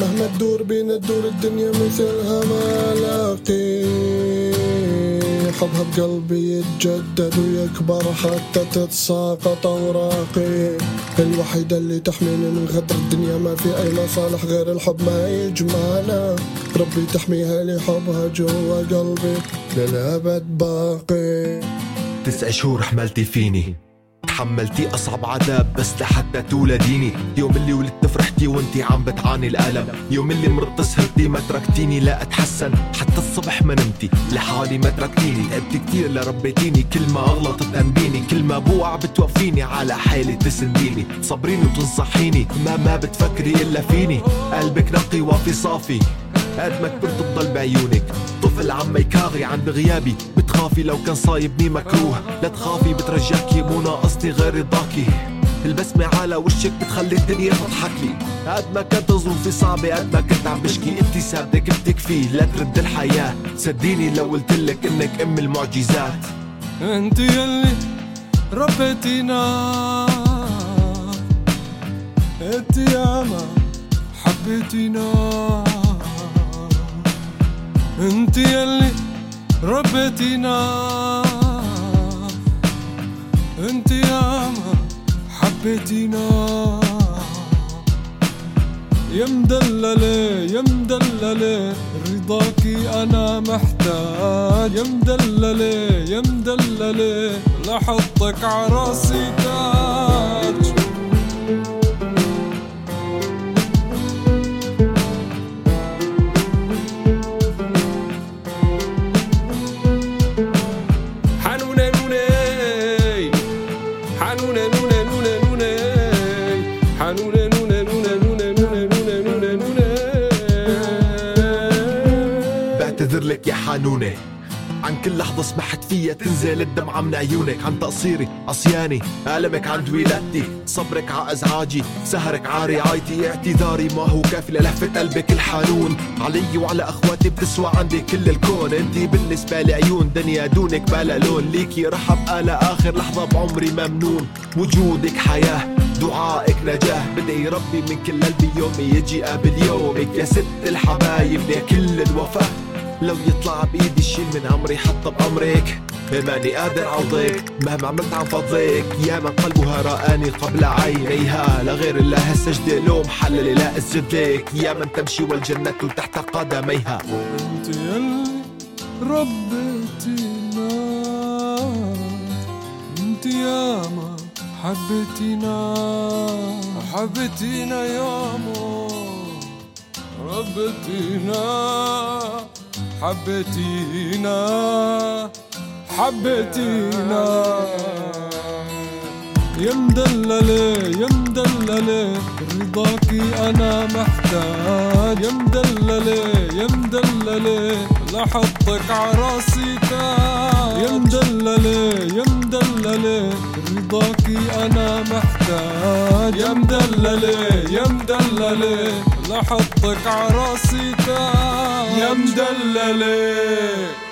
مهما تدور بين تدور الدنيا مثلها ما لاقي حبها بقلبي يتجدد ويكبر حتى تتساقط أوراقي. الوحيدة اللي تحميني من غدر الدنيا ما في أي مصالح غير الحب ما يجمعنا. ربي تحميها لي حبها جوا قلبي للأبد باقي. تسع شهور حملتي فيني. تحملتي أصعب عذاب بس لحتى تولديني. يوم اللي ولدت فرحتي وانتي عم بتعاني الألم. يوم اللي مرضت سهرتي ما تركتيني لا أتحسن. حتى الصبح ما نمتي لحالي ما تركتيني. تعبت كتير لربيتيني كل ما اغلطت انبيني كل ما بوعى بتوقفيني على حالي تسنديني. تصبريني وتنصحيني ما ما بتفكري إلا فيني. قلبك نقي وفي صافي. قد ما كبرت بضل بعيونك. طفل عم يكاغي عند غيابي. بتخافي لو كان صايبني مكروه. لا تخافي بترجاكي مو ناقصني غير رضاكي. البسمة على وشك بتخلي الدنيا تضحك لي. قد ما كانت ظروفي صعبة قد ما كنت عم بشكي. ابتسامتك بتكفي لا ترد الحياة. صدقيني لو قلتلك إنك أم المعجزات. انت يلي ربيتينا انت ياما حبيتينا انت يلي ربيتينا أنت ياما حبيتينا يا مدللة يا مدللة رضاكي أنا محتاج. يا مدللة يا مدللة لحطك عراسي تاج. حنونة عن كل لحظة سمحت فيها تنزل الدمعة من عيونك عن تقصيري عصياني. ألمك عند ولادتي صبرك ع إزعاجي سهرك ع رعايتي. اعتذاري ما هو كافي للهفة قلبك الحنون. علي وعلى أخواتي بتسوى عندي كل الكون. انتي بالنسبة لي عيون دنيا دونك بلا لون. ليكي رح أبقى لآخر لحظة بعمري ممنون. وجودك حياة دعائك نجاة. بدعي ربي من كل قلبي يومي يجي قبل يومك يا ست الحبايب يا كل الوفاء. لو يطلع بإيدي شيل من امري حتى بامرك ماني قادر عوضك مهما عملت عن فضلك. يا من قلبها رآني قبل عينيها. لغير الله السجدة لوم حلل لا اسجد لك يا من تمشي والجنة تحت قدميها. انت يلي ربيتينا انت ياما حبيتينا حبيتينا ياما ربيتينا حبيتينا حبيتينا يا مدللة يا مدللة رضاكي أنا محتاج. يا مدللة يا مدللة لحطك عراسي تاج. يا مدللة يا مدللة رضاكي أنا محتاج. يا مدللة يا مدللة لحطك عراسي تاج. يا مدللة.